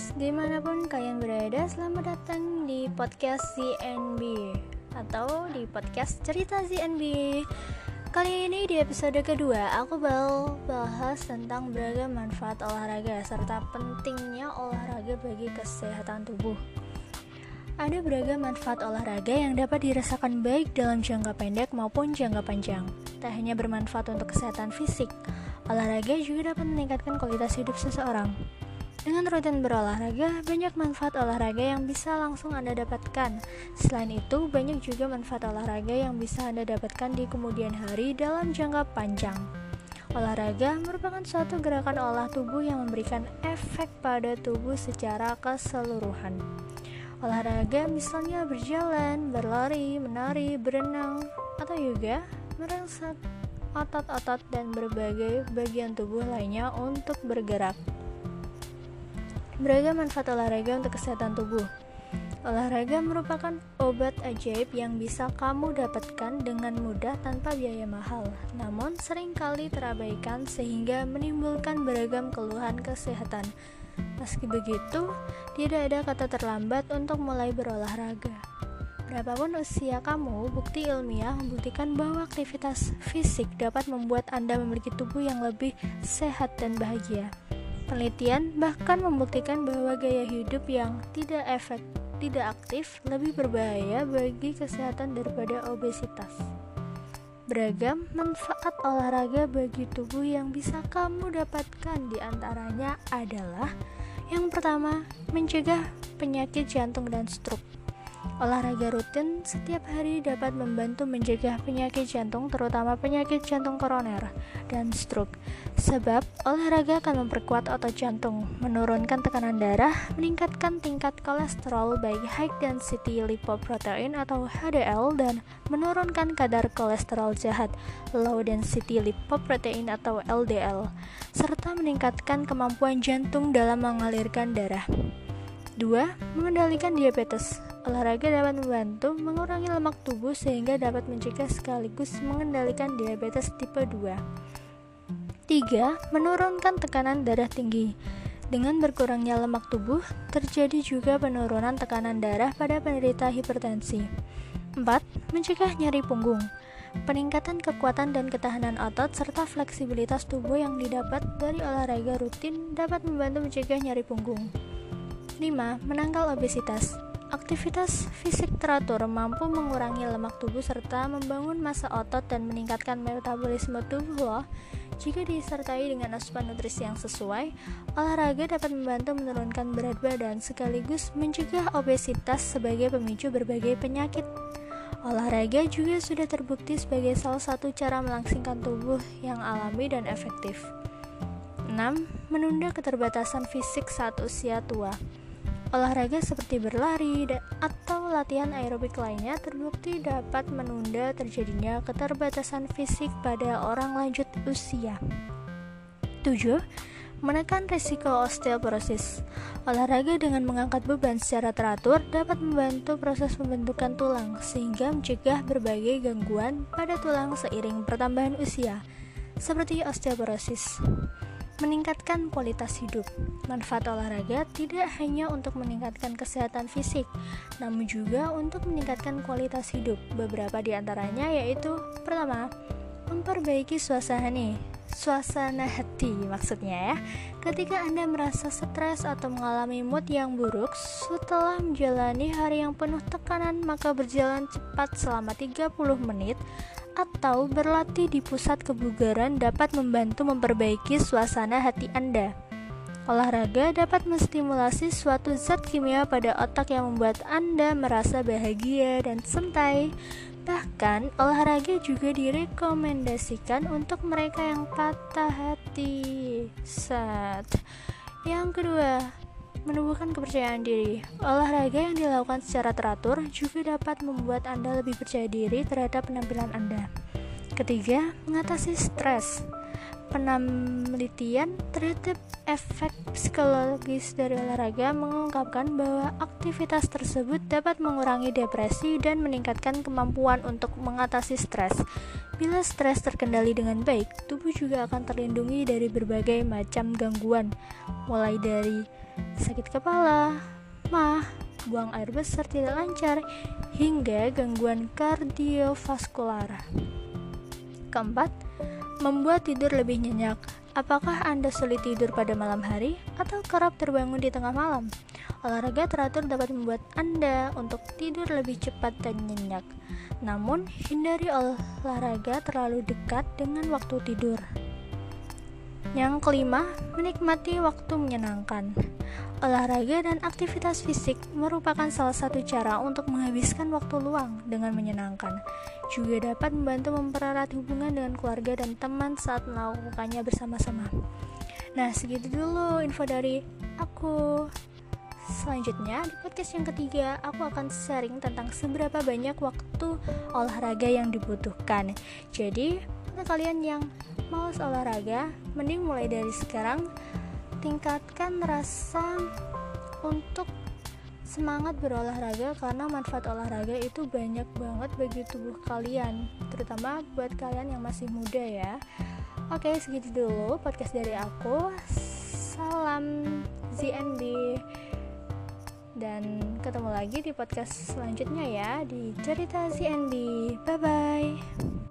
Di mana pun kalian berada, selamat datang di podcast ZNB Atau di podcast cerita ZNB Kali ini di episode kedua, aku bakal bahas tentang beragam manfaat olahraga Serta pentingnya olahraga bagi kesehatan tubuh ada beragam manfaat olahraga yang dapat dirasakan baik dalam jangka pendek maupun jangka panjang. Tak hanya bermanfaat untuk kesehatan fisik, olahraga juga dapat meningkatkan kualitas hidup seseorang. Dengan rutin berolahraga, banyak manfaat olahraga yang bisa langsung Anda dapatkan. Selain itu, banyak juga manfaat olahraga yang bisa Anda dapatkan di kemudian hari dalam jangka panjang. Olahraga merupakan suatu gerakan olah tubuh yang memberikan efek pada tubuh secara keseluruhan. Olahraga misalnya berjalan, berlari, menari, berenang, atau juga merangsek otot-otot dan berbagai bagian tubuh lainnya untuk bergerak. Beragam manfaat olahraga untuk kesehatan tubuh. Olahraga merupakan obat ajaib yang bisa kamu dapatkan dengan mudah tanpa biaya mahal, namun sering kali terabaikan sehingga menimbulkan beragam keluhan kesehatan. Meski begitu, tidak ada kata terlambat untuk mulai berolahraga. Berapapun usia kamu, bukti ilmiah membuktikan bahwa aktivitas fisik dapat membuat Anda memiliki tubuh yang lebih sehat dan bahagia. Penelitian bahkan membuktikan bahwa gaya hidup yang tidak efek, tidak aktif lebih berbahaya bagi kesehatan daripada obesitas. Beragam manfaat olahraga bagi tubuh yang bisa kamu dapatkan di antaranya adalah yang pertama, mencegah penyakit jantung dan stroke. Olahraga rutin setiap hari dapat membantu mencegah penyakit jantung, terutama penyakit jantung koroner dan stroke. Sebab olahraga akan memperkuat otot jantung, menurunkan tekanan darah, meningkatkan tingkat kolesterol baik high density lipoprotein atau HDL dan menurunkan kadar kolesterol jahat low density lipoprotein atau LDL serta meningkatkan kemampuan jantung dalam mengalirkan darah. 2. Mengendalikan diabetes. Olahraga dapat membantu mengurangi lemak tubuh sehingga dapat mencegah sekaligus mengendalikan diabetes tipe 2. 3. Menurunkan tekanan darah tinggi. Dengan berkurangnya lemak tubuh, terjadi juga penurunan tekanan darah pada penderita hipertensi. 4. Mencegah nyeri punggung. Peningkatan kekuatan dan ketahanan otot serta fleksibilitas tubuh yang didapat dari olahraga rutin dapat membantu mencegah nyeri punggung. 5. Menangkal obesitas. Aktivitas fisik teratur mampu mengurangi lemak tubuh serta membangun massa otot dan meningkatkan metabolisme tubuh loh. Jika disertai dengan asupan nutrisi yang sesuai, olahraga dapat membantu menurunkan berat badan sekaligus mencegah obesitas sebagai pemicu berbagai penyakit. Olahraga juga sudah terbukti sebagai salah satu cara melangsingkan tubuh yang alami dan efektif. 6. Menunda keterbatasan fisik saat usia tua. Olahraga seperti berlari atau latihan aerobik lainnya terbukti dapat menunda terjadinya keterbatasan fisik pada orang lanjut usia. 7. Menekan risiko osteoporosis. Olahraga dengan mengangkat beban secara teratur dapat membantu proses pembentukan tulang sehingga mencegah berbagai gangguan pada tulang seiring pertambahan usia, seperti osteoporosis meningkatkan kualitas hidup. Manfaat olahraga tidak hanya untuk meningkatkan kesehatan fisik, namun juga untuk meningkatkan kualitas hidup. Beberapa di antaranya yaitu pertama, memperbaiki suasana nih, suasana hati maksudnya ya. Ketika Anda merasa stres atau mengalami mood yang buruk setelah menjalani hari yang penuh tekanan, maka berjalan cepat selama 30 menit atau berlatih di pusat kebugaran dapat membantu memperbaiki suasana hati Anda. Olahraga dapat menstimulasi suatu zat kimia pada otak yang membuat Anda merasa bahagia dan santai. Bahkan, olahraga juga direkomendasikan untuk mereka yang patah hati. Sat. Yang kedua, menumbuhkan kepercayaan diri. Olahraga yang dilakukan secara teratur juga dapat membuat Anda lebih percaya diri terhadap penampilan Anda. Ketiga, mengatasi stres. Penelitian terhadap efek psikologis dari olahraga mengungkapkan bahwa aktivitas tersebut dapat mengurangi depresi dan meningkatkan kemampuan untuk mengatasi stres. Bila stres terkendali dengan baik, tubuh juga akan terlindungi dari berbagai macam gangguan, mulai dari sakit kepala, mah, buang air besar tidak lancar, hingga gangguan kardiovaskular. Keempat, membuat tidur lebih nyenyak. Apakah Anda sulit tidur pada malam hari atau kerap terbangun di tengah malam? Olahraga teratur dapat membuat Anda untuk tidur lebih cepat dan nyenyak. Namun, hindari olahraga terlalu dekat dengan waktu tidur. Yang kelima, menikmati waktu menyenangkan. Olahraga dan aktivitas fisik merupakan salah satu cara untuk menghabiskan waktu luang dengan menyenangkan. Juga dapat membantu mempererat hubungan dengan keluarga dan teman saat melakukannya bersama-sama. Nah, segitu dulu info dari aku. Selanjutnya, di podcast yang ketiga, aku akan sharing tentang seberapa banyak waktu olahraga yang dibutuhkan. Jadi, untuk kalian yang malas olahraga, mending mulai dari sekarang tingkatkan rasa untuk semangat berolahraga karena manfaat olahraga itu banyak banget bagi tubuh kalian terutama buat kalian yang masih muda ya. Oke segitu dulu podcast dari aku. Salam lagi di podcast selanjutnya ya di cerita ZNB bye bye